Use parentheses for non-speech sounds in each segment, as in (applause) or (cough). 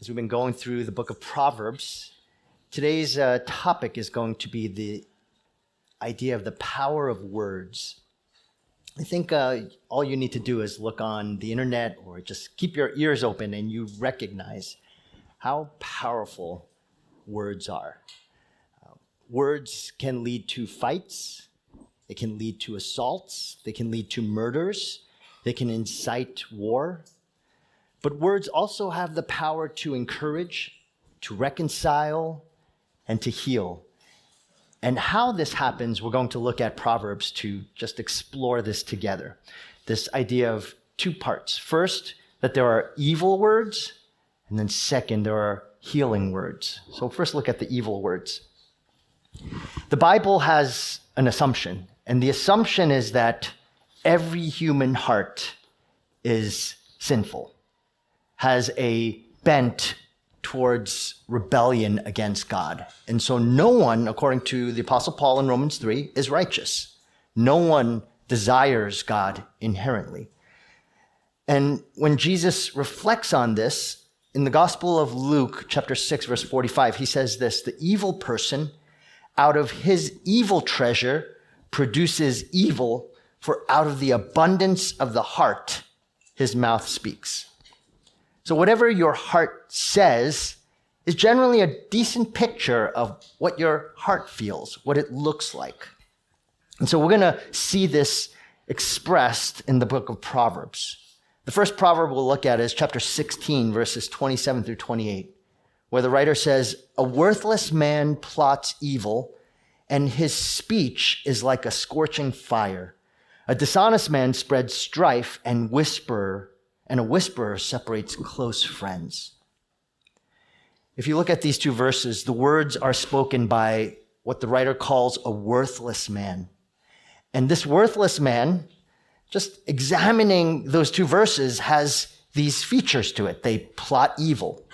as we've been going through the book of Proverbs. Today's uh, topic is going to be the idea of the power of words. I think uh, all you need to do is look on the internet or just keep your ears open and you recognize how powerful words are. Uh, words can lead to fights, they can lead to assaults, they can lead to murders, they can incite war. But words also have the power to encourage, to reconcile, and to heal. And how this happens, we're going to look at Proverbs to just explore this together. This idea of two parts. First, that there are evil words, and then second, there are healing words. So, first, look at the evil words. The Bible has an assumption, and the assumption is that every human heart is sinful has a bent towards rebellion against God. And so no one, according to the Apostle Paul in Romans 3, is righteous. No one desires God inherently. And when Jesus reflects on this, in the Gospel of Luke, chapter 6, verse 45, he says this The evil person, out of his evil treasure, produces evil, for out of the abundance of the heart, his mouth speaks. So, whatever your heart says is generally a decent picture of what your heart feels, what it looks like. And so, we're going to see this expressed in the book of Proverbs. The first proverb we'll look at is chapter 16, verses 27 through 28, where the writer says, A worthless man plots evil, and his speech is like a scorching fire. A dishonest man spreads strife and whisper and a whisperer separates close friends. If you look at these two verses, the words are spoken by what the writer calls a worthless man. And this worthless man, just examining those two verses, has these features to it. They plot evil.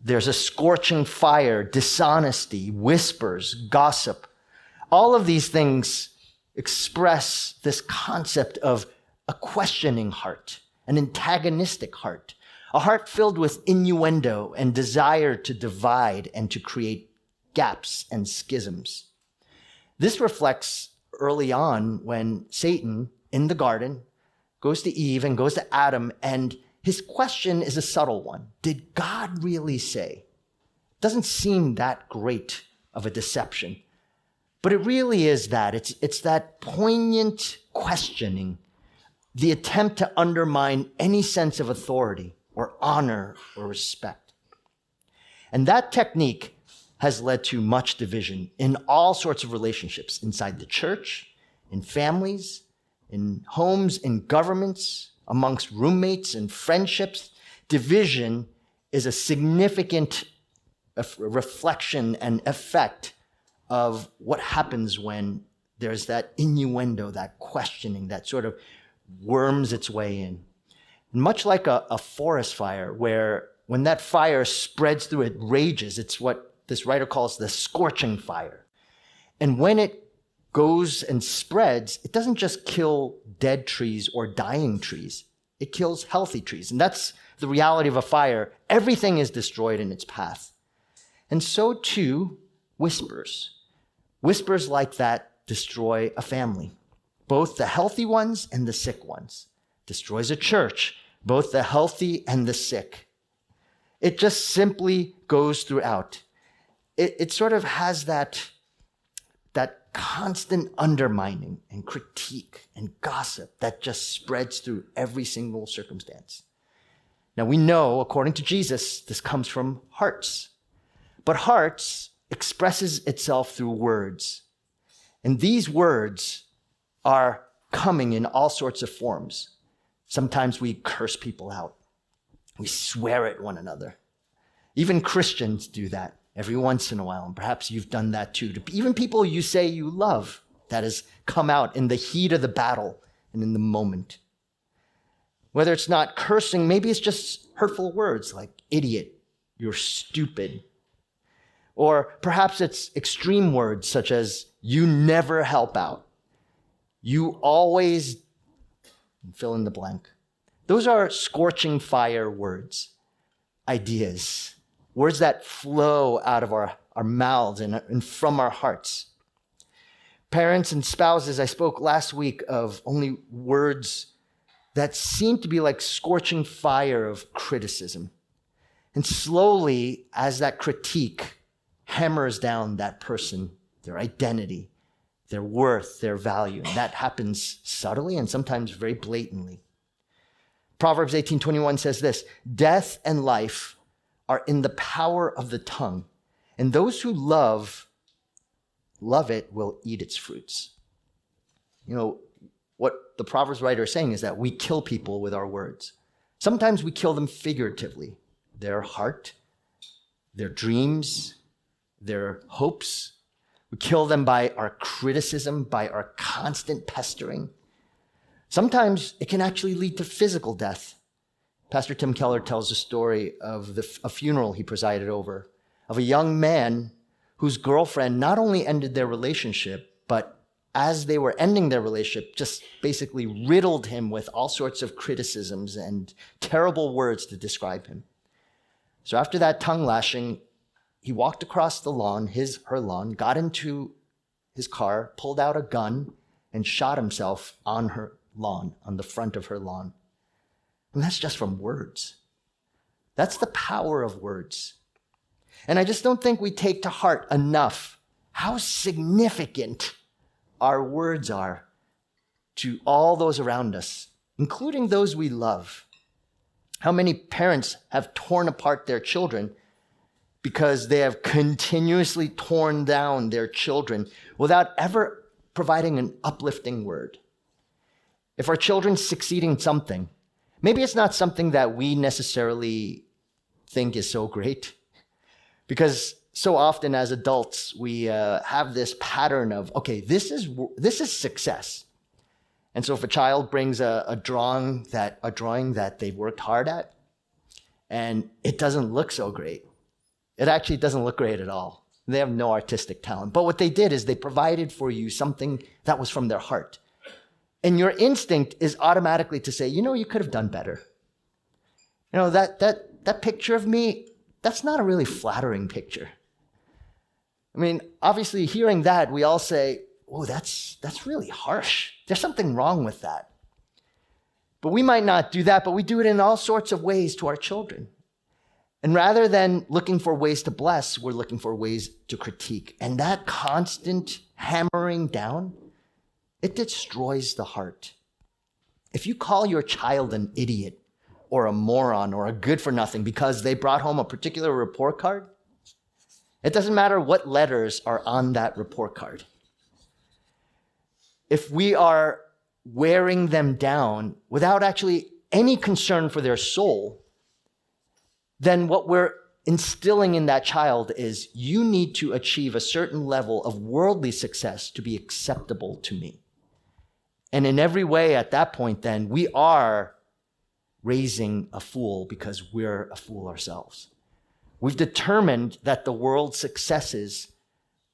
There's a scorching fire, dishonesty, whispers, gossip. All of these things express this concept of a questioning heart an antagonistic heart, a heart filled with innuendo and desire to divide and to create gaps and schisms. This reflects early on when Satan in the garden goes to Eve and goes to Adam, and his question is a subtle one Did God really say? Doesn't seem that great of a deception. But it really is that. It's, it's that poignant questioning the attempt to undermine any sense of authority or honor or respect. And that technique has led to much division in all sorts of relationships inside the church, in families, in homes, in governments, amongst roommates and friendships. Division is a significant reflection and effect of what happens when there's that innuendo, that questioning, that sort of worms its way in. Much like a, a forest fire, where when that fire spreads through, it rages. It's what this writer calls the scorching fire. And when it goes and spreads, it doesn't just kill dead trees or dying trees, it kills healthy trees. And that's the reality of a fire. Everything is destroyed in its path. And so too, whispers. Whispers like that destroy a family both the healthy ones and the sick ones. Destroys a church, both the healthy and the sick. It just simply goes throughout. It, it sort of has that, that constant undermining and critique and gossip that just spreads through every single circumstance. Now we know, according to Jesus, this comes from hearts. But hearts expresses itself through words. And these words are coming in all sorts of forms. Sometimes we curse people out. We swear at one another. Even Christians do that every once in a while, and perhaps you've done that too. Even people you say you love, that has come out in the heat of the battle and in the moment. Whether it's not cursing, maybe it's just hurtful words like idiot, you're stupid. Or perhaps it's extreme words such as you never help out you always fill in the blank. Those are scorching fire words. ideas, words that flow out of our, our mouths and, and from our hearts. Parents and spouses, I spoke last week of only words that seem to be like scorching fire of criticism. And slowly, as that critique hammers down that person, their identity, their worth, their value, and that happens subtly and sometimes very blatantly. Proverbs 18:21 says this, "Death and life are in the power of the tongue, and those who love love it will eat its fruits." You know, what the Proverbs writer is saying is that we kill people with our words. Sometimes we kill them figuratively, their heart, their dreams, their hopes. We kill them by our criticism, by our constant pestering. Sometimes it can actually lead to physical death. Pastor Tim Keller tells a story of the, a funeral he presided over of a young man whose girlfriend not only ended their relationship, but as they were ending their relationship, just basically riddled him with all sorts of criticisms and terrible words to describe him. So after that tongue lashing, he walked across the lawn, his her lawn, got into his car, pulled out a gun, and shot himself on her lawn, on the front of her lawn. And that's just from words. That's the power of words. And I just don't think we take to heart enough how significant our words are to all those around us, including those we love. How many parents have torn apart their children because they have continuously torn down their children without ever providing an uplifting word? If our children succeed in something, maybe it's not something that we necessarily think is so great. Because so often as adults, we uh, have this pattern of, okay, this is, this is success. And so if a child brings a, a drawing that, a drawing that they've worked hard at, and it doesn't look so great, it actually doesn't look great at all. They have no artistic talent. But what they did is they provided for you something that was from their heart. And your instinct is automatically to say, you know, you could have done better. You know, that, that, that picture of me, that's not a really flattering picture. I mean, obviously, hearing that, we all say, oh, that's, that's really harsh. There's something wrong with that. But we might not do that, but we do it in all sorts of ways to our children. And rather than looking for ways to bless, we're looking for ways to critique. And that constant hammering down, it destroys the heart. If you call your child an idiot or a moron or a good for nothing because they brought home a particular report card, it doesn't matter what letters are on that report card. If we are wearing them down without actually any concern for their soul, then what we're instilling in that child is you need to achieve a certain level of worldly success to be acceptable to me. And in every way, at that point, then we are raising a fool because we're a fool ourselves. We've determined that the world's successes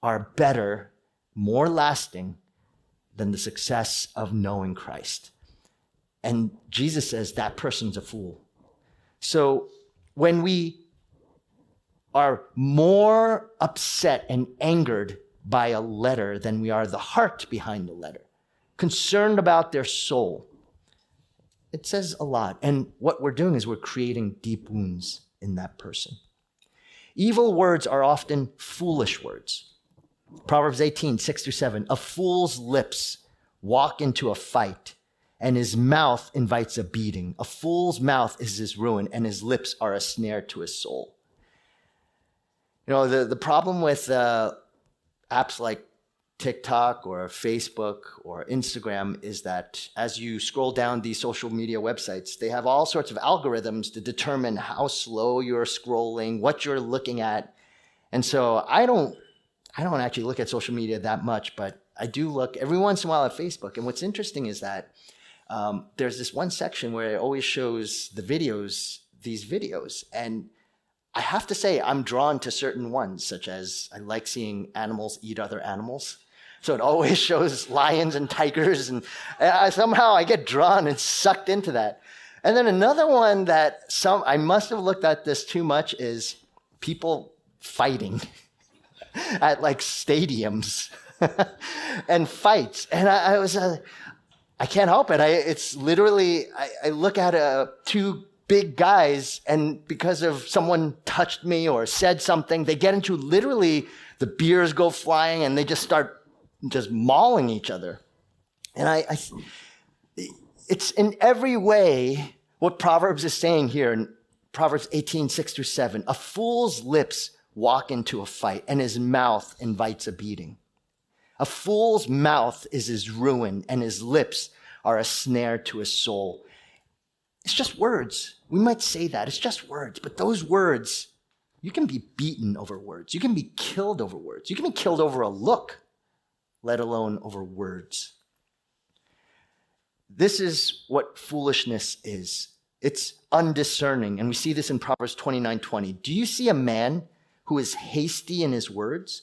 are better, more lasting than the success of knowing Christ. And Jesus says that person's a fool. So when we are more upset and angered by a letter than we are the heart behind the letter, concerned about their soul, it says a lot. And what we're doing is we're creating deep wounds in that person. Evil words are often foolish words. Proverbs 18, 6 through 7. A fool's lips walk into a fight, and his mouth invites a beating. A fool's mouth is his ruin, and his lips are a snare to his soul. You know, the, the problem with uh, apps like TikTok or Facebook or Instagram is that as you scroll down these social media websites, they have all sorts of algorithms to determine how slow you're scrolling, what you're looking at. And so I don't I don't actually look at social media that much, but I do look every once in a while at Facebook. And what's interesting is that um, there's this one section where it always shows the videos, these videos. And I have to say, I'm drawn to certain ones, such as I like seeing animals eat other animals. So it always (laughs) shows lions and tigers, and I, somehow I get drawn and sucked into that. And then another one that some I must have looked at this too much is people fighting (laughs) at like stadiums (laughs) and fights. And I, I was, uh, I can't help it. I, it's literally, I, I look at uh, two big guys, and because of someone touched me or said something, they get into literally the beers go flying and they just start just mauling each other. And I, I it's in every way what Proverbs is saying here in Proverbs 18, 6 through 7. A fool's lips walk into a fight, and his mouth invites a beating. A fool's mouth is his ruin, and his lips are a snare to his soul. It's just words. We might say that. It's just words, but those words, you can be beaten over words. You can be killed over words. You can be killed over a look, let alone over words. This is what foolishness is. It's undiscerning. And we see this in Proverbs 29 20. Do you see a man who is hasty in his words?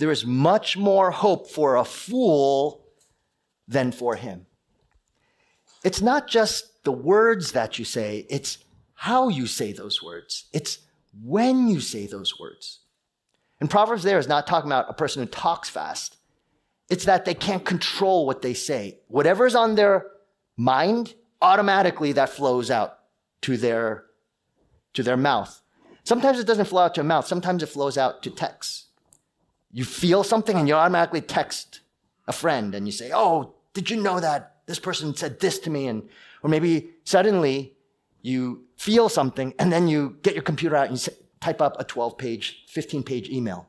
There is much more hope for a fool than for him. It's not just the words that you say, it's how you say those words. It's when you say those words. And Proverbs there is not talking about a person who talks fast. It's that they can't control what they say. Whatever's on their mind, automatically that flows out to their, to their mouth. Sometimes it doesn't flow out to a mouth. Sometimes it flows out to text. You feel something and you automatically text a friend and you say, Oh, did you know that this person said this to me? And, or maybe suddenly you feel something and then you get your computer out and you type up a 12 page, 15 page email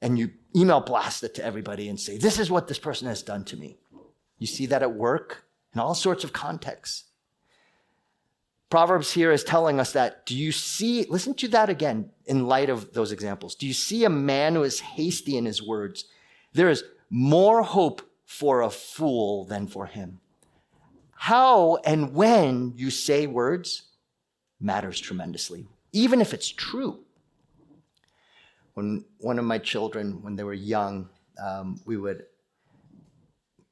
and you email blast it to everybody and say, This is what this person has done to me. You see that at work in all sorts of contexts. Proverbs here is telling us that. Do you see, listen to that again in light of those examples. Do you see a man who is hasty in his words? There is more hope for a fool than for him. How and when you say words matters tremendously, even if it's true. When one of my children, when they were young, um, we would,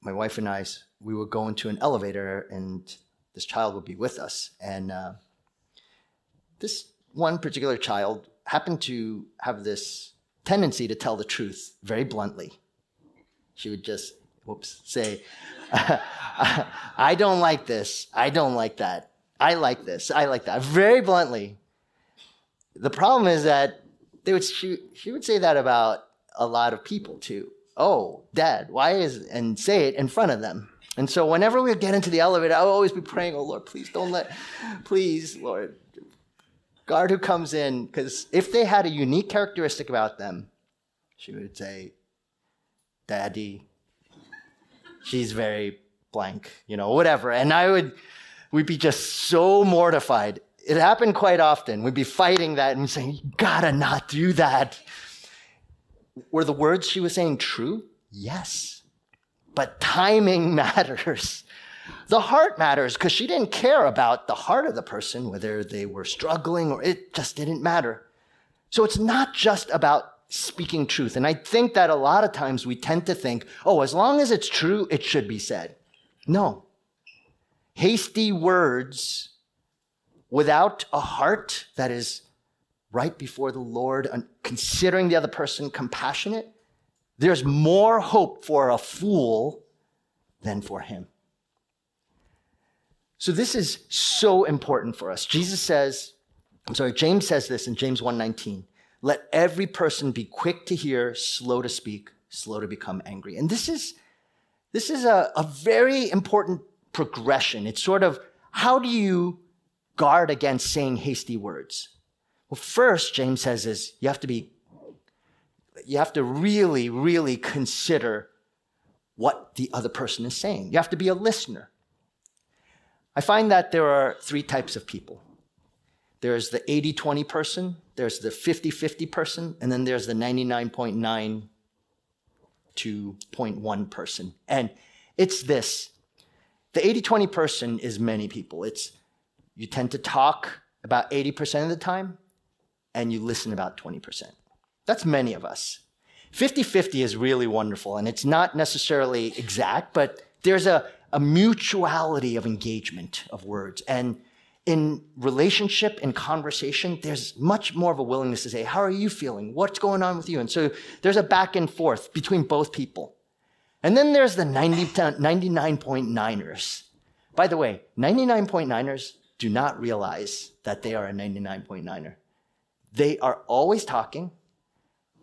my wife and I, we would go into an elevator and this child would be with us. And uh, this one particular child happened to have this tendency to tell the truth very bluntly. She would just, whoops, say, (laughs) I don't like this. I don't like that. I like this. I like that. Very bluntly. The problem is that they would, she, she would say that about a lot of people too. Oh, dad, why is, and say it in front of them. And so whenever we get into the elevator, I will always be praying, oh Lord, please don't let, please, Lord, guard who comes in. Because if they had a unique characteristic about them, she would say, Daddy, she's very blank, you know, whatever. And I would, we'd be just so mortified. It happened quite often. We'd be fighting that and saying, you gotta not do that. Were the words she was saying true? Yes. But timing (laughs) matters. The heart matters because she didn't care about the heart of the person, whether they were struggling or it just didn't matter. So it's not just about speaking truth. And I think that a lot of times we tend to think, oh, as long as it's true, it should be said. No. Hasty words without a heart that is right before the Lord, considering the other person compassionate, there's more hope for a fool than for him. So this is so important for us. Jesus says, I'm sorry, James says this in James 1:19. Let every person be quick to hear, slow to speak, slow to become angry. And this is this is a, a very important progression. It's sort of how do you guard against saying hasty words? Well, first, James says is you have to be you have to really, really consider what the other person is saying. You have to be a listener. I find that there are three types of people there's the 80 20 person, there's the 50 50 person, and then there's the 99.9 to 0.1 person. And it's this the 80 20 person is many people. It's you tend to talk about 80% of the time and you listen about 20%. That's many of us. 50 50 is really wonderful, and it's not necessarily exact, but there's a, a mutuality of engagement of words. And in relationship, in conversation, there's much more of a willingness to say, How are you feeling? What's going on with you? And so there's a back and forth between both people. And then there's the 90, 99.9ers. By the way, 99.9ers do not realize that they are a 99.9er. They are always talking.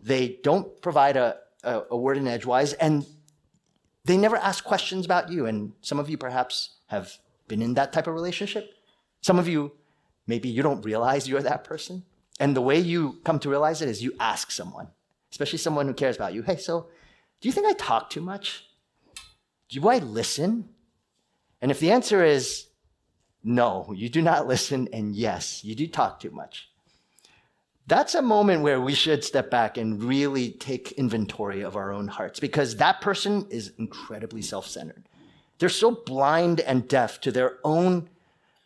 They don't provide a, a, a word in edgewise, and they never ask questions about you. And some of you perhaps have been in that type of relationship. Some of you, maybe you don't realize you're that person. And the way you come to realize it is you ask someone, especially someone who cares about you. Hey, so do you think I talk too much? Do I listen? And if the answer is no, you do not listen, and yes, you do talk too much, that's a moment where we should step back and really take inventory of our own hearts because that person is incredibly self centered. They're so blind and deaf to their own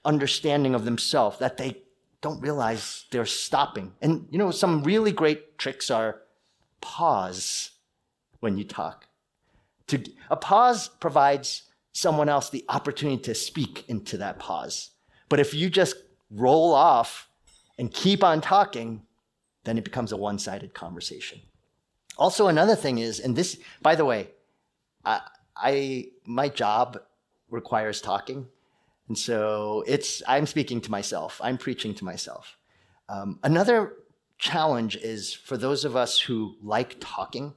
understanding of themselves that they don't realize they're stopping. And you know, some really great tricks are pause when you talk. To, a pause provides someone else the opportunity to speak into that pause. But if you just roll off and keep on talking, then it becomes a one sided conversation. Also, another thing is, and this, by the way, I, I, my job requires talking. And so it's, I'm speaking to myself, I'm preaching to myself. Um, another challenge is for those of us who like talking,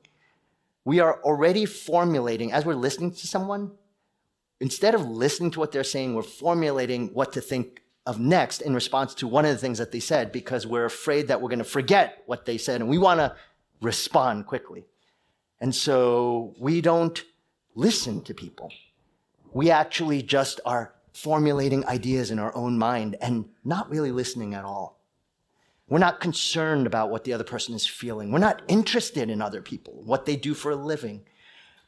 we are already formulating, as we're listening to someone, instead of listening to what they're saying, we're formulating what to think of next in response to one of the things that they said because we're afraid that we're going to forget what they said and we want to respond quickly. And so we don't listen to people. We actually just are formulating ideas in our own mind and not really listening at all. We're not concerned about what the other person is feeling. We're not interested in other people, what they do for a living,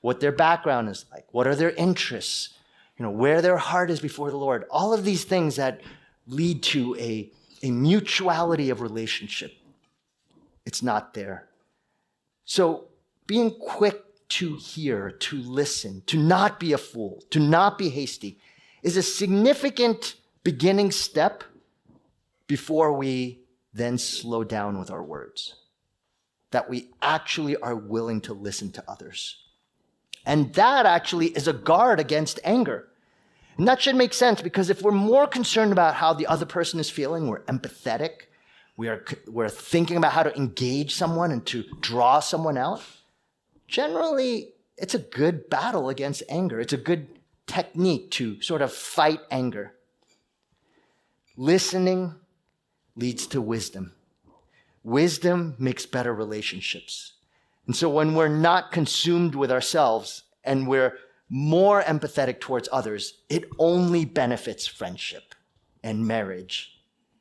what their background is like, what are their interests, you know, where their heart is before the Lord. All of these things that lead to a, a mutuality of relationship. It's not there. So being quick to hear, to listen, to not be a fool, to not be hasty is a significant beginning step before we then slow down with our words. That we actually are willing to listen to others. And that actually is a guard against anger. And that should make sense because if we're more concerned about how the other person is feeling, we're empathetic, we are, we're thinking about how to engage someone and to draw someone out, generally, it's a good battle against anger. It's a good technique to sort of fight anger. Listening leads to wisdom. Wisdom makes better relationships. And so when we're not consumed with ourselves and we're more empathetic towards others, it only benefits friendship and marriage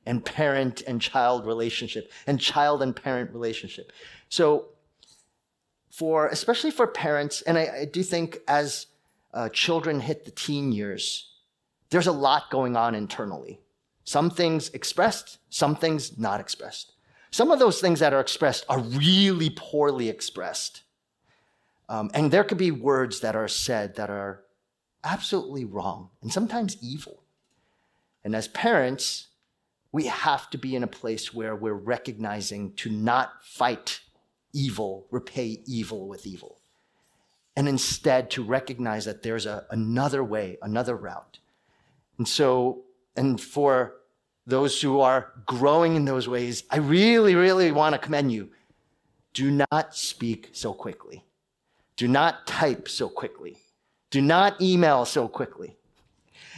and parent and child relationship and child and parent relationship. So, for especially for parents, and I, I do think as uh, children hit the teen years, there's a lot going on internally. Some things expressed, some things not expressed. Some of those things that are expressed are really poorly expressed. Um, and there could be words that are said that are absolutely wrong and sometimes evil. And as parents, we have to be in a place where we're recognizing to not fight evil, repay evil with evil, and instead to recognize that there's a, another way, another route. And so, and for those who are growing in those ways, I really, really want to commend you. Do not speak so quickly. Do not type so quickly. Do not email so quickly.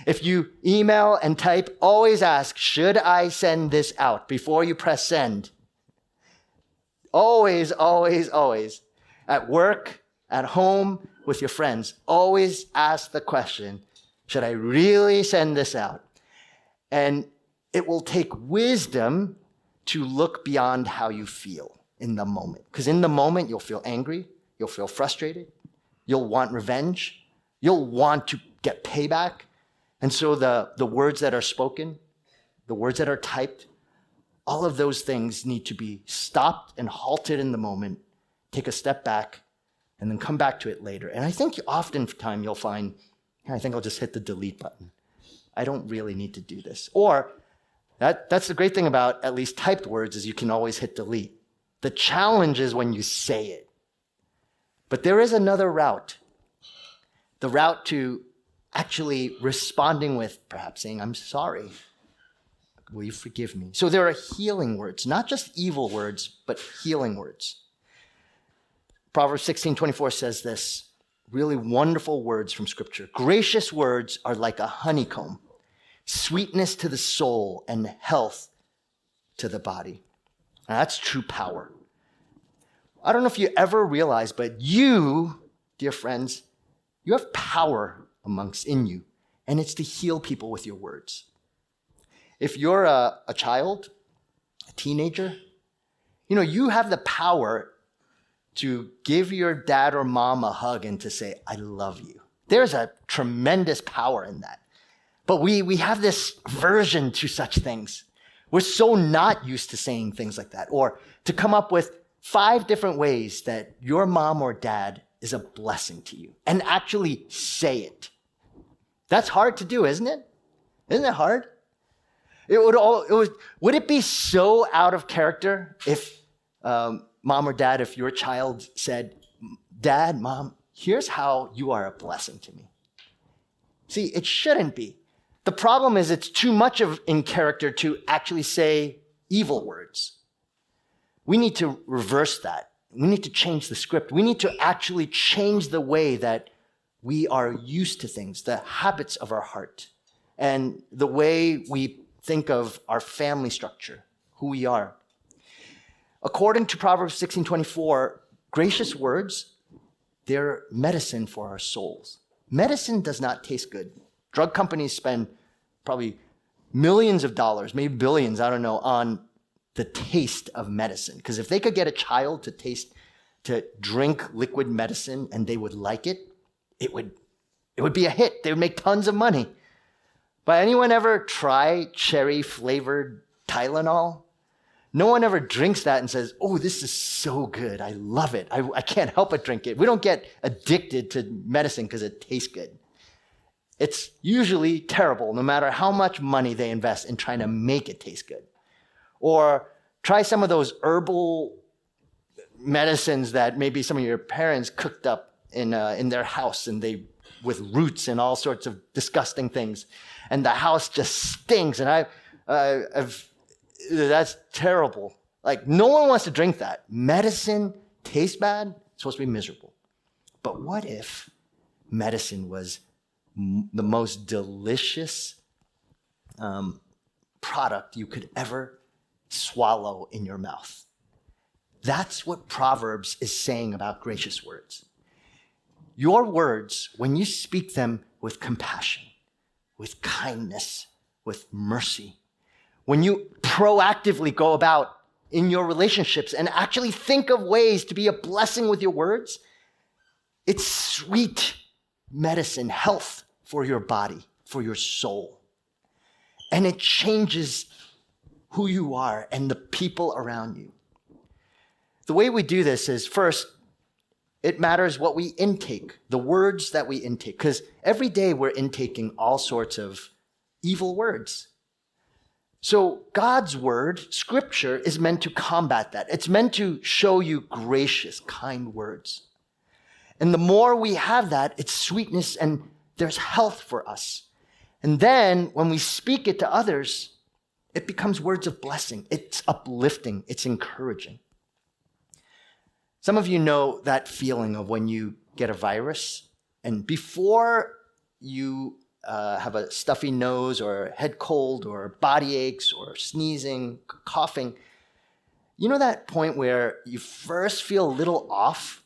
If you email and type, always ask, should I send this out before you press send? Always, always, always. At work, at home, with your friends, always ask the question, should I really send this out? And it will take wisdom to look beyond how you feel in the moment. Because in the moment, you'll feel angry, You'll feel frustrated. You'll want revenge. You'll want to get payback. And so the, the words that are spoken, the words that are typed, all of those things need to be stopped and halted in the moment, take a step back, and then come back to it later. And I think oftentimes you'll find I think I'll just hit the delete button. I don't really need to do this. Or that, that's the great thing about at least typed words is you can always hit delete. The challenge is when you say it. But there is another route. The route to actually responding with perhaps saying, I'm sorry. Will you forgive me? So there are healing words, not just evil words, but healing words. Proverbs 16 24 says this really wonderful words from Scripture. Gracious words are like a honeycomb, sweetness to the soul and health to the body. Now, that's true power. I don't know if you ever realize, but you, dear friends, you have power amongst in you, and it's to heal people with your words. If you're a, a child, a teenager, you know, you have the power to give your dad or mom a hug and to say, I love you. There's a tremendous power in that. But we, we have this version to such things. We're so not used to saying things like that or to come up with five different ways that your mom or dad is a blessing to you and actually say it. That's hard to do, isn't it? Isn't it hard? It would all, it was, would it be so out of character if um, mom or dad, if your child said, Dad, mom, here's how you are a blessing to me? See, it shouldn't be. The problem is it's too much of in character to actually say evil words. We need to reverse that. We need to change the script. We need to actually change the way that we are used to things, the habits of our heart, and the way we think of our family structure, who we are. According to Proverbs 16:24, gracious words, they're medicine for our souls. Medicine does not taste good. Drug companies spend probably millions of dollars, maybe billions, I don't know, on the taste of medicine. Because if they could get a child to taste, to drink liquid medicine and they would like it, it would, it would be a hit. They would make tons of money. But anyone ever try cherry flavored Tylenol? No one ever drinks that and says, Oh, this is so good. I love it. I, I can't help but drink it. We don't get addicted to medicine because it tastes good. It's usually terrible, no matter how much money they invest in trying to make it taste good. Or try some of those herbal medicines that maybe some of your parents cooked up in, uh, in their house and they with roots and all sorts of disgusting things. And the house just stinks. And I, uh, I've that's terrible. Like, no one wants to drink that. Medicine tastes bad, it's supposed to be miserable. But what if medicine was m- the most delicious um, product you could ever swallow in your mouth? That's what Proverbs is saying about gracious words. Your words, when you speak them with compassion, with kindness, with mercy, when you proactively go about in your relationships and actually think of ways to be a blessing with your words, it's sweet medicine, health for your body, for your soul. And it changes who you are and the people around you. The way we do this is first, it matters what we intake, the words that we intake, because every day we're intaking all sorts of evil words. So God's word, scripture, is meant to combat that. It's meant to show you gracious, kind words. And the more we have that, it's sweetness and there's health for us. And then when we speak it to others, it becomes words of blessing. It's uplifting. It's encouraging. Some of you know that feeling of when you get a virus and before you uh, have a stuffy nose or head cold or body aches or sneezing, coughing, you know that point where you first feel a little off,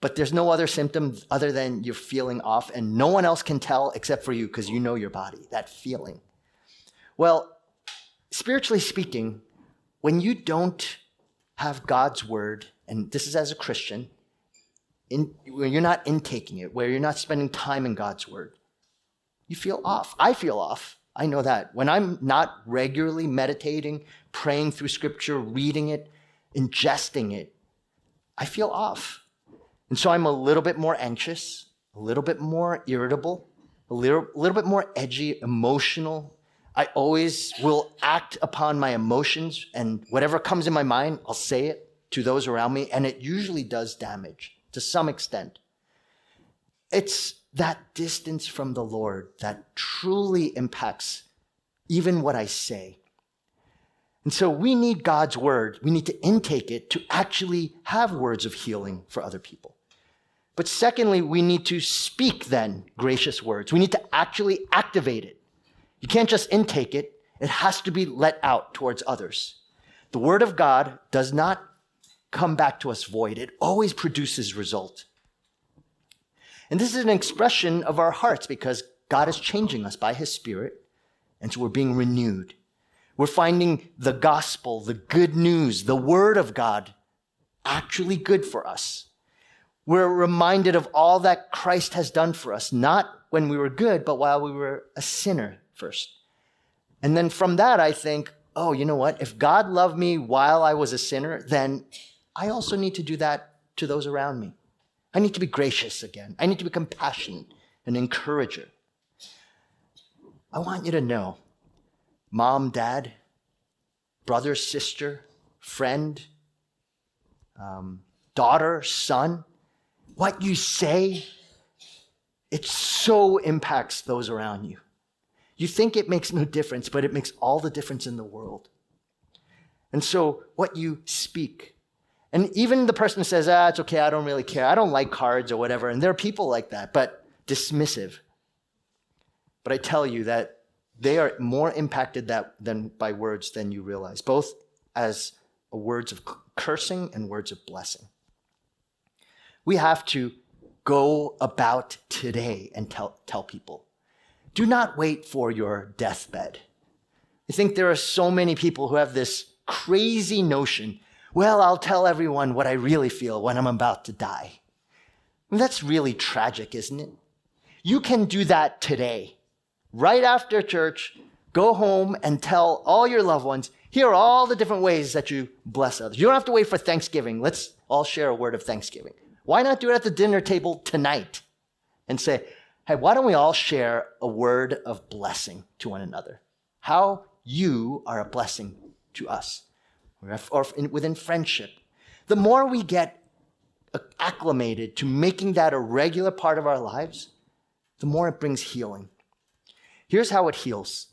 but there's no other symptom other than you're feeling off and no one else can tell except for you because you know your body, that feeling. Well, spiritually speaking, when you don't have God's word, and this is as a Christian, in, when you're not intaking it, where you're not spending time in God's word, you feel off. I feel off. I know that. When I'm not regularly meditating, praying through scripture, reading it, ingesting it, I feel off. And so I'm a little bit more anxious, a little bit more irritable, a little, little bit more edgy, emotional. I always will act upon my emotions and whatever comes in my mind, I'll say it to those around me, and it usually does damage to some extent. It's that distance from the Lord that truly impacts even what I say. And so we need God's word. We need to intake it to actually have words of healing for other people. But secondly, we need to speak then gracious words. We need to actually activate it. You can't just intake it. It has to be let out towards others. The word of God does not come back to us void. It always produces result. And this is an expression of our hearts because God is changing us by his spirit. And so we're being renewed. We're finding the gospel, the good news, the word of God actually good for us. We're reminded of all that Christ has done for us, not when we were good, but while we were a sinner first. And then from that, I think, oh, you know what? If God loved me while I was a sinner, then I also need to do that to those around me. I need to be gracious again. I need to be compassionate and encourager. I want you to know mom, dad, brother, sister, friend, um, daughter, son, what you say, it so impacts those around you. You think it makes no difference, but it makes all the difference in the world. And so, what you speak, and even the person says, ah, it's okay, I don't really care, I don't like cards or whatever, and there are people like that, but dismissive. But I tell you that they are more impacted that, than by words than you realize, both as words of cursing and words of blessing. We have to go about today and tell, tell people. Do not wait for your deathbed. I think there are so many people who have this crazy notion well, I'll tell everyone what I really feel when I'm about to die. that's really tragic, isn't it? You can do that today right after church, go home and tell all your loved ones, here are all the different ways that you bless others. You don't have to wait for Thanksgiving. Let's all share a word of Thanksgiving. Why not do it at the dinner table tonight and say, hey, why don't we all share a word of blessing to one another? How you are a blessing to us or within friendship. The more we get acclimated to making that a regular part of our lives, the more it brings healing. Here's how it heals.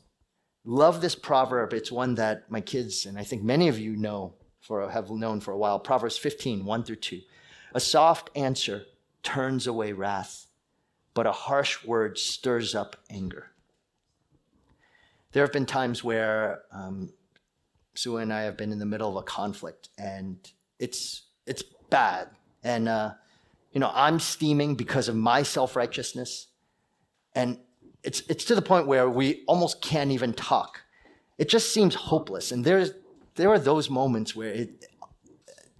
Love this proverb. It's one that my kids, and I think many of you know for have known for a while. Proverbs 15, 1 through 2. A soft answer turns away wrath, but a harsh word stirs up anger. There have been times where um, Sue and I have been in the middle of a conflict, and it's it's bad. And uh, you know, I'm steaming because of my self righteousness, and it's, it's to the point where we almost can't even talk. It just seems hopeless. And there's, there are those moments where it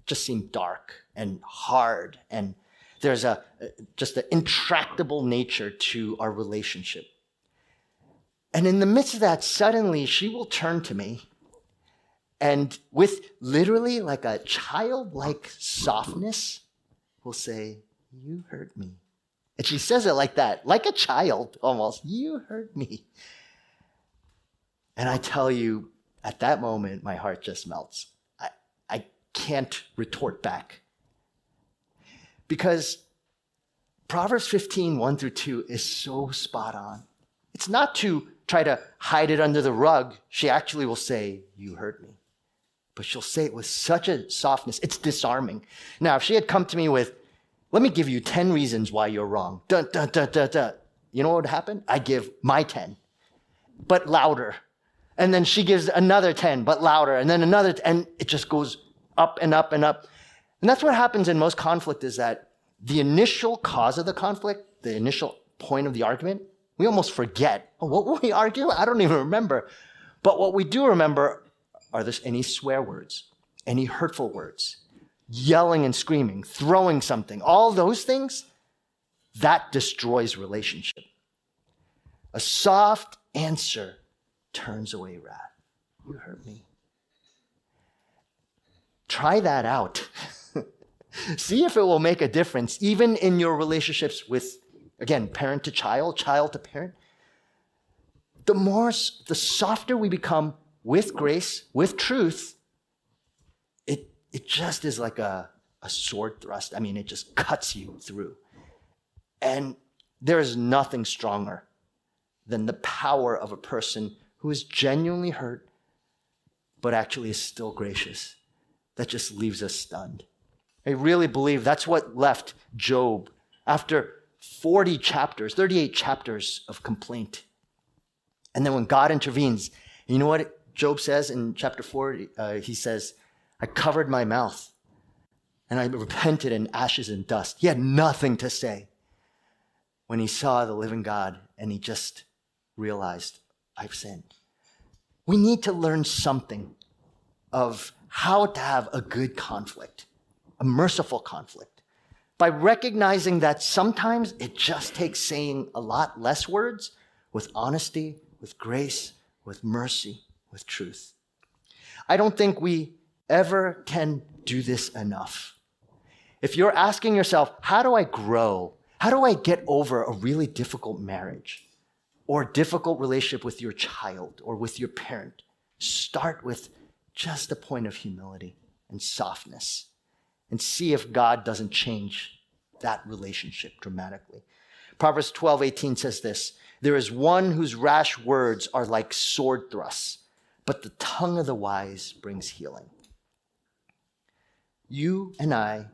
just seems dark and hard. And there's a, uh, just an intractable nature to our relationship. And in the midst of that, suddenly she will turn to me and with literally like a childlike softness will say, You hurt me. And she says it like that, like a child almost. You hurt me. And I tell you, at that moment, my heart just melts. I, I can't retort back. Because Proverbs 15, 1 through 2 is so spot on. It's not to try to hide it under the rug. She actually will say, You hurt me. But she'll say it with such a softness, it's disarming. Now, if she had come to me with, let me give you 10 reasons why you're wrong. Dun, dun, dun, dun, dun. You know what would happen? I give my 10, but louder. And then she gives another 10, but louder. And then another, and it just goes up and up and up. And that's what happens in most conflict is that the initial cause of the conflict, the initial point of the argument, we almost forget. Oh, what were we (laughs) arguing? I don't even remember. But what we do remember are there any swear words, any hurtful words, yelling and screaming, throwing something, all those things, that destroys relationship. A soft answer turns away wrath. You hurt me. Try that out. (laughs) See if it will make a difference, even in your relationships with again, parent to child, child to parent, the more, the softer we become with grace, with truth, it, it just is like a, a sword thrust. I mean, it just cuts you through. And there is nothing stronger than the power of a person who is genuinely hurt, but actually is still gracious. That just leaves us stunned. I really believe that's what left Job after 40 chapters, 38 chapters of complaint. And then when God intervenes, you know what Job says in chapter 4? Uh, he says, I covered my mouth and I repented in ashes and dust. He had nothing to say when he saw the living God and he just realized, I've sinned. We need to learn something of how to have a good conflict, a merciful conflict, by recognizing that sometimes it just takes saying a lot less words with honesty, with grace, with mercy, with truth. I don't think we ever can do this enough. If you're asking yourself, how do I grow? How do I get over a really difficult marriage or difficult relationship with your child or with your parent? Start with just a point of humility and softness and see if God doesn't change that relationship dramatically. Proverbs 12, 18 says this There is one whose rash words are like sword thrusts, but the tongue of the wise brings healing. You and I,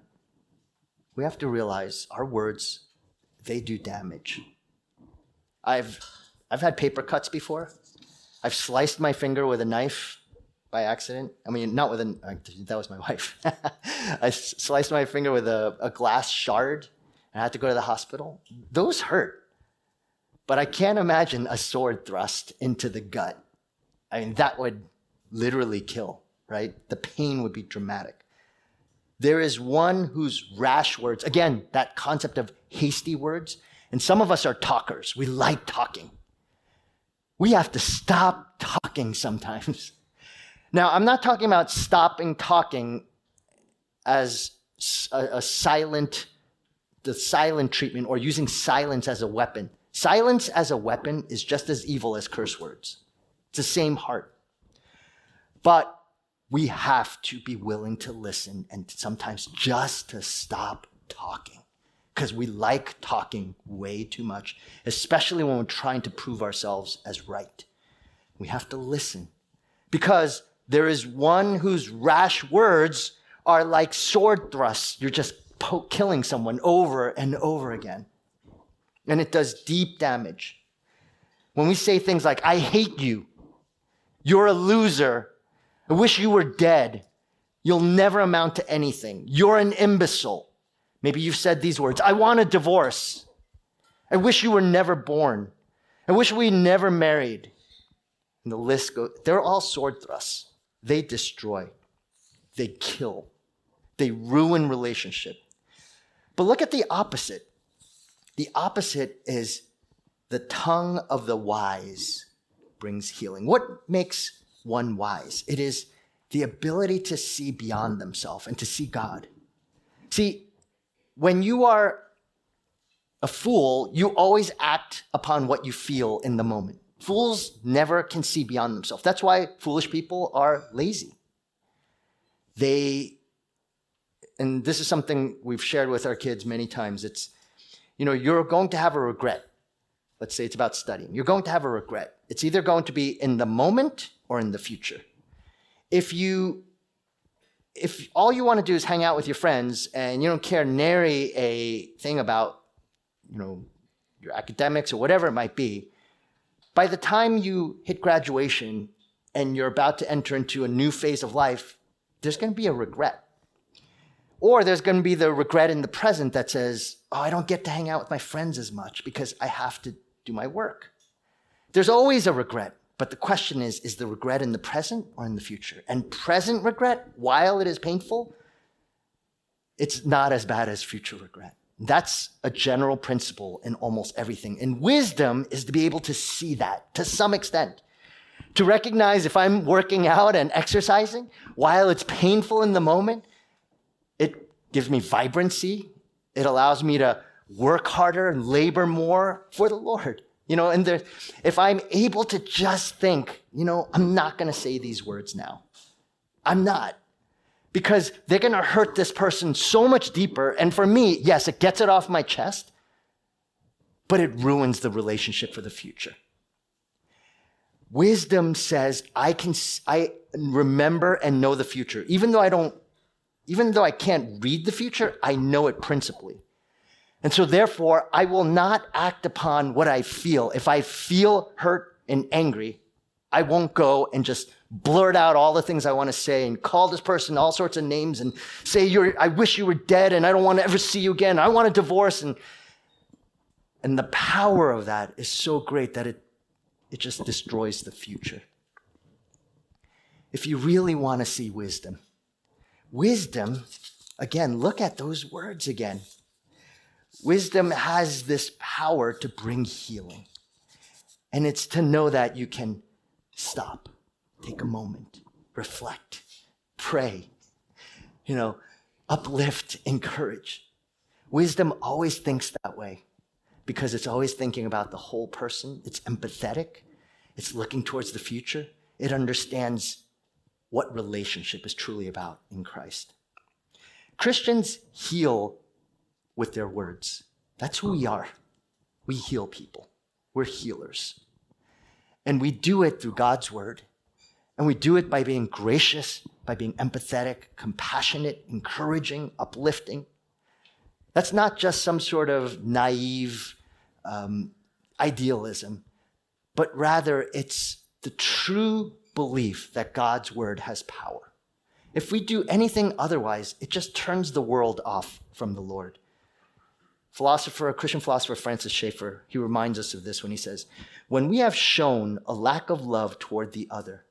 we have to realize our words, they do damage. I've, I've had paper cuts before. I've sliced my finger with a knife by accident. I mean, not with an, that was my (laughs) wife. I sliced my finger with a, a glass shard and I had to go to the hospital. Those hurt. But I can't imagine a sword thrust into the gut. I mean, that would literally kill, right? The pain would be dramatic. There is one whose rash words, again, that concept of hasty words, and some of us are talkers. We like talking. We have to stop talking sometimes. (laughs) Now, I'm not talking about stopping talking as a, a, silent, the silent treatment or using silence as a weapon. Silence as a weapon is just as evil as curse words. It's the same heart. But we have to be willing to listen and sometimes just to stop talking because we like talking way too much, especially when we're trying to prove ourselves as right. We have to listen because there is one whose rash words are like sword thrusts. You're just po- killing someone over and over again. And it does deep damage. When we say things like, I hate you, you're a loser, I wish you were dead, you'll never amount to anything, you're an imbecile. Maybe you've said these words I want a divorce. I wish you were never born. I wish we never married. And the list goes, they're all sword thrusts. They destroy, they kill, they ruin relationship. But look at the opposite. The opposite is the tongue of the wise brings healing. What makes one wise? It is the ability to see beyond themselves and to see God. See, when you are a fool, you always act upon what you feel in the moment. Fools never can see beyond themselves. That's why foolish people are lazy. They, and this is something we've shared with our kids many times. It's, you know, you're going to have a regret. Let's say it's about studying. You're going to have a regret. It's either going to be in the moment or in the future. If you, if all you want to do is hang out with your friends and you don't care nary a thing about, you know, your academics or whatever it might be, by the time you hit graduation and you're about to enter into a new phase of life, there's going to be a regret. Or there's going to be the regret in the present that says, oh, I don't get to hang out with my friends as much because I have to do my work. There's always a regret. But the question is, is the regret in the present or in the future? And present regret, while it is painful, it's not as bad as future regret. That's a general principle in almost everything. And wisdom is to be able to see that to some extent. To recognize if I'm working out and exercising, while it's painful in the moment, it gives me vibrancy. It allows me to work harder and labor more for the Lord. You know, and there, if I'm able to just think, you know, I'm not going to say these words now. I'm not. Because they're going to hurt this person so much deeper. And for me, yes, it gets it off my chest, but it ruins the relationship for the future. Wisdom says I can I remember and know the future. Even though I don't even though I can't read the future, I know it principally. And so therefore, I will not act upon what I feel. If I feel hurt and angry, I won't go and just blurt out all the things I want to say and call this person all sorts of names and say, You're, I wish you were dead and I don't want to ever see you again. I want a divorce. And, and the power of that is so great that it, it just destroys the future. If you really want to see wisdom, wisdom, again, look at those words again. Wisdom has this power to bring healing. And it's to know that you can stop, take a moment, reflect, pray, you know, uplift, encourage. Wisdom always thinks that way because it's always thinking about the whole person. It's empathetic. It's looking towards the future. It understands what relationship is truly about in Christ. Christians heal with their words. That's who we are. We heal people. We're healers. And we do it through God's word. And we do it by being gracious, by being empathetic, compassionate, encouraging, uplifting. That's not just some sort of naive um, idealism, but rather it's the true belief that God's word has power. If we do anything otherwise, it just turns the world off from the Lord. Philosopher, Christian philosopher Francis Schaeffer, he reminds us of this when he says, When we have shown a lack of love toward the other,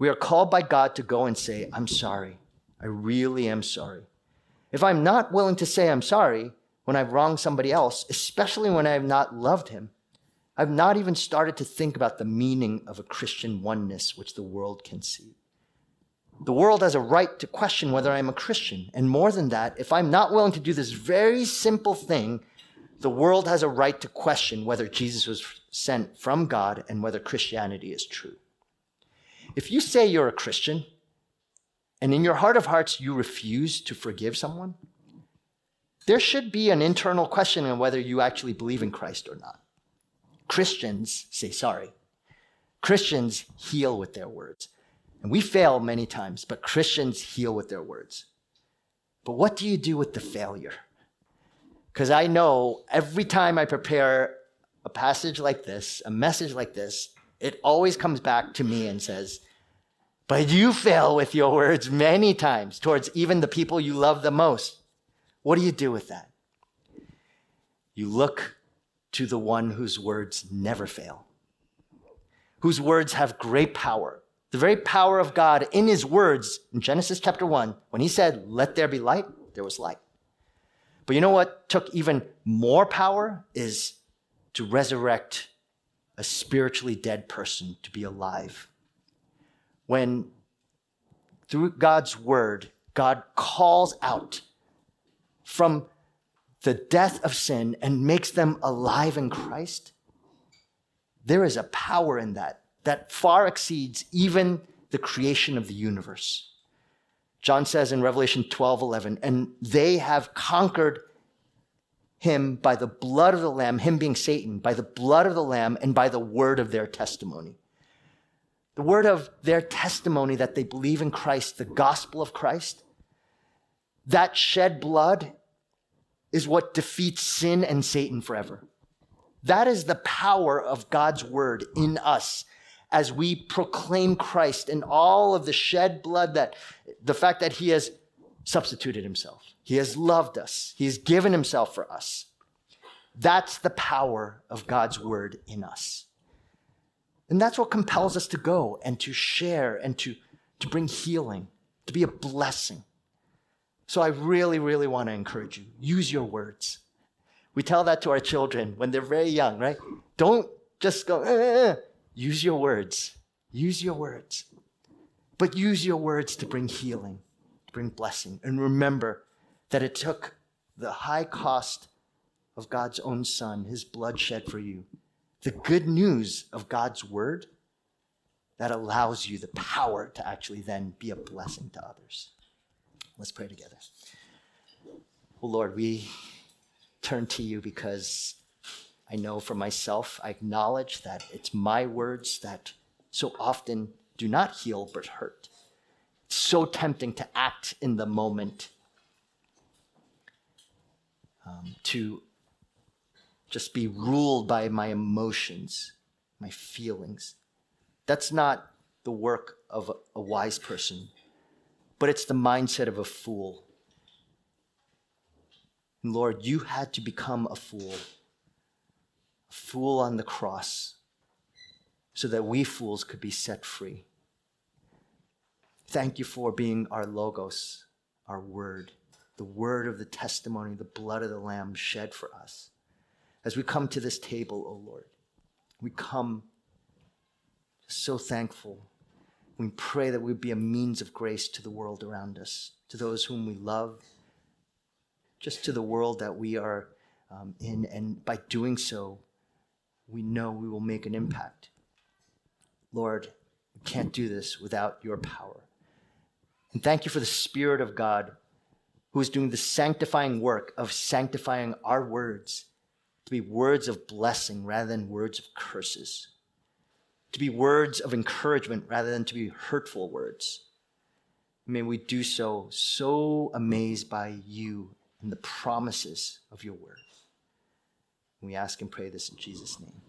we are called by God to go and say, I'm sorry. I really am sorry. If I'm not willing to say I'm sorry when I've wronged somebody else, especially when I have not loved him, I've not even started to think about the meaning of a Christian oneness which the world can see. The world has a right to question whether I'm a Christian. And more than that, if I'm not willing to do this very simple thing, the world has a right to question whether Jesus was sent from God and whether Christianity is true. If you say you're a Christian and in your heart of hearts you refuse to forgive someone, there should be an internal question on whether you actually believe in Christ or not. Christians say sorry. Christians heal with their words. And we fail many times, but Christians heal with their words. But what do you do with the failure? Because I know every time I prepare a passage like this, a message like this, it always comes back to me and says, But you fail with your words many times towards even the people you love the most. What do you do with that? You look to the one whose words never fail, whose words have great power, the very power of God in his words in Genesis chapter 1, when he said, Let there be light, there was light. But you know what took even more power is to resurrect a spiritually dead person to be alive. When through God's word, God calls out from the death of sin and makes them alive in Christ, there is a power in that that far exceeds even the creation of the universe. John says in Revelation 12 11, and they have conquered him by the blood of the Lamb, him being Satan, by the blood of the Lamb and by the word of their testimony. The word of their testimony that they believe in Christ, the gospel of Christ, that shed blood is what defeats sin and Satan forever. That is the power of God's word in us as we proclaim Christ and all of the shed blood that the fact that he has substituted himself. He has loved us. He has given himself for us. That's the power of God's word in us. And that's what compels us to go and to share and to, to bring healing, to be a blessing. So I really, really want to encourage you use your words. We tell that to our children when they're very young, right? Don't just go, eh, eh, eh. Use your words. Use your words. But use your words to bring healing, bring blessing. And remember that it took the high cost of God's own Son, his blood shed for you, the good news of God's word that allows you the power to actually then be a blessing to others. Let's pray together. Oh Lord, we turn to you because I know for myself, I acknowledge that it's my words that so often do not heal but hurt. So tempting to act in the moment, um, to just be ruled by my emotions, my feelings. That's not the work of a, a wise person, but it's the mindset of a fool. And Lord, you had to become a fool, a fool on the cross, so that we fools could be set free. Thank you for being our logos, our word, the word of the testimony, the blood of the Lamb shed for us. As we come to this table, O oh Lord, we come so thankful. We pray that we be a means of grace to the world around us, to those whom we love, just to the world that we are um, in. And by doing so, we know we will make an impact. Lord, we can't do this without your power. And thank you for the Spirit of God who is doing the sanctifying work of sanctifying our words to be words of blessing rather than words of curses, to be words of encouragement rather than to be hurtful words. May we do so so amazed by you and the promises of your word. We ask and pray this in Jesus' name.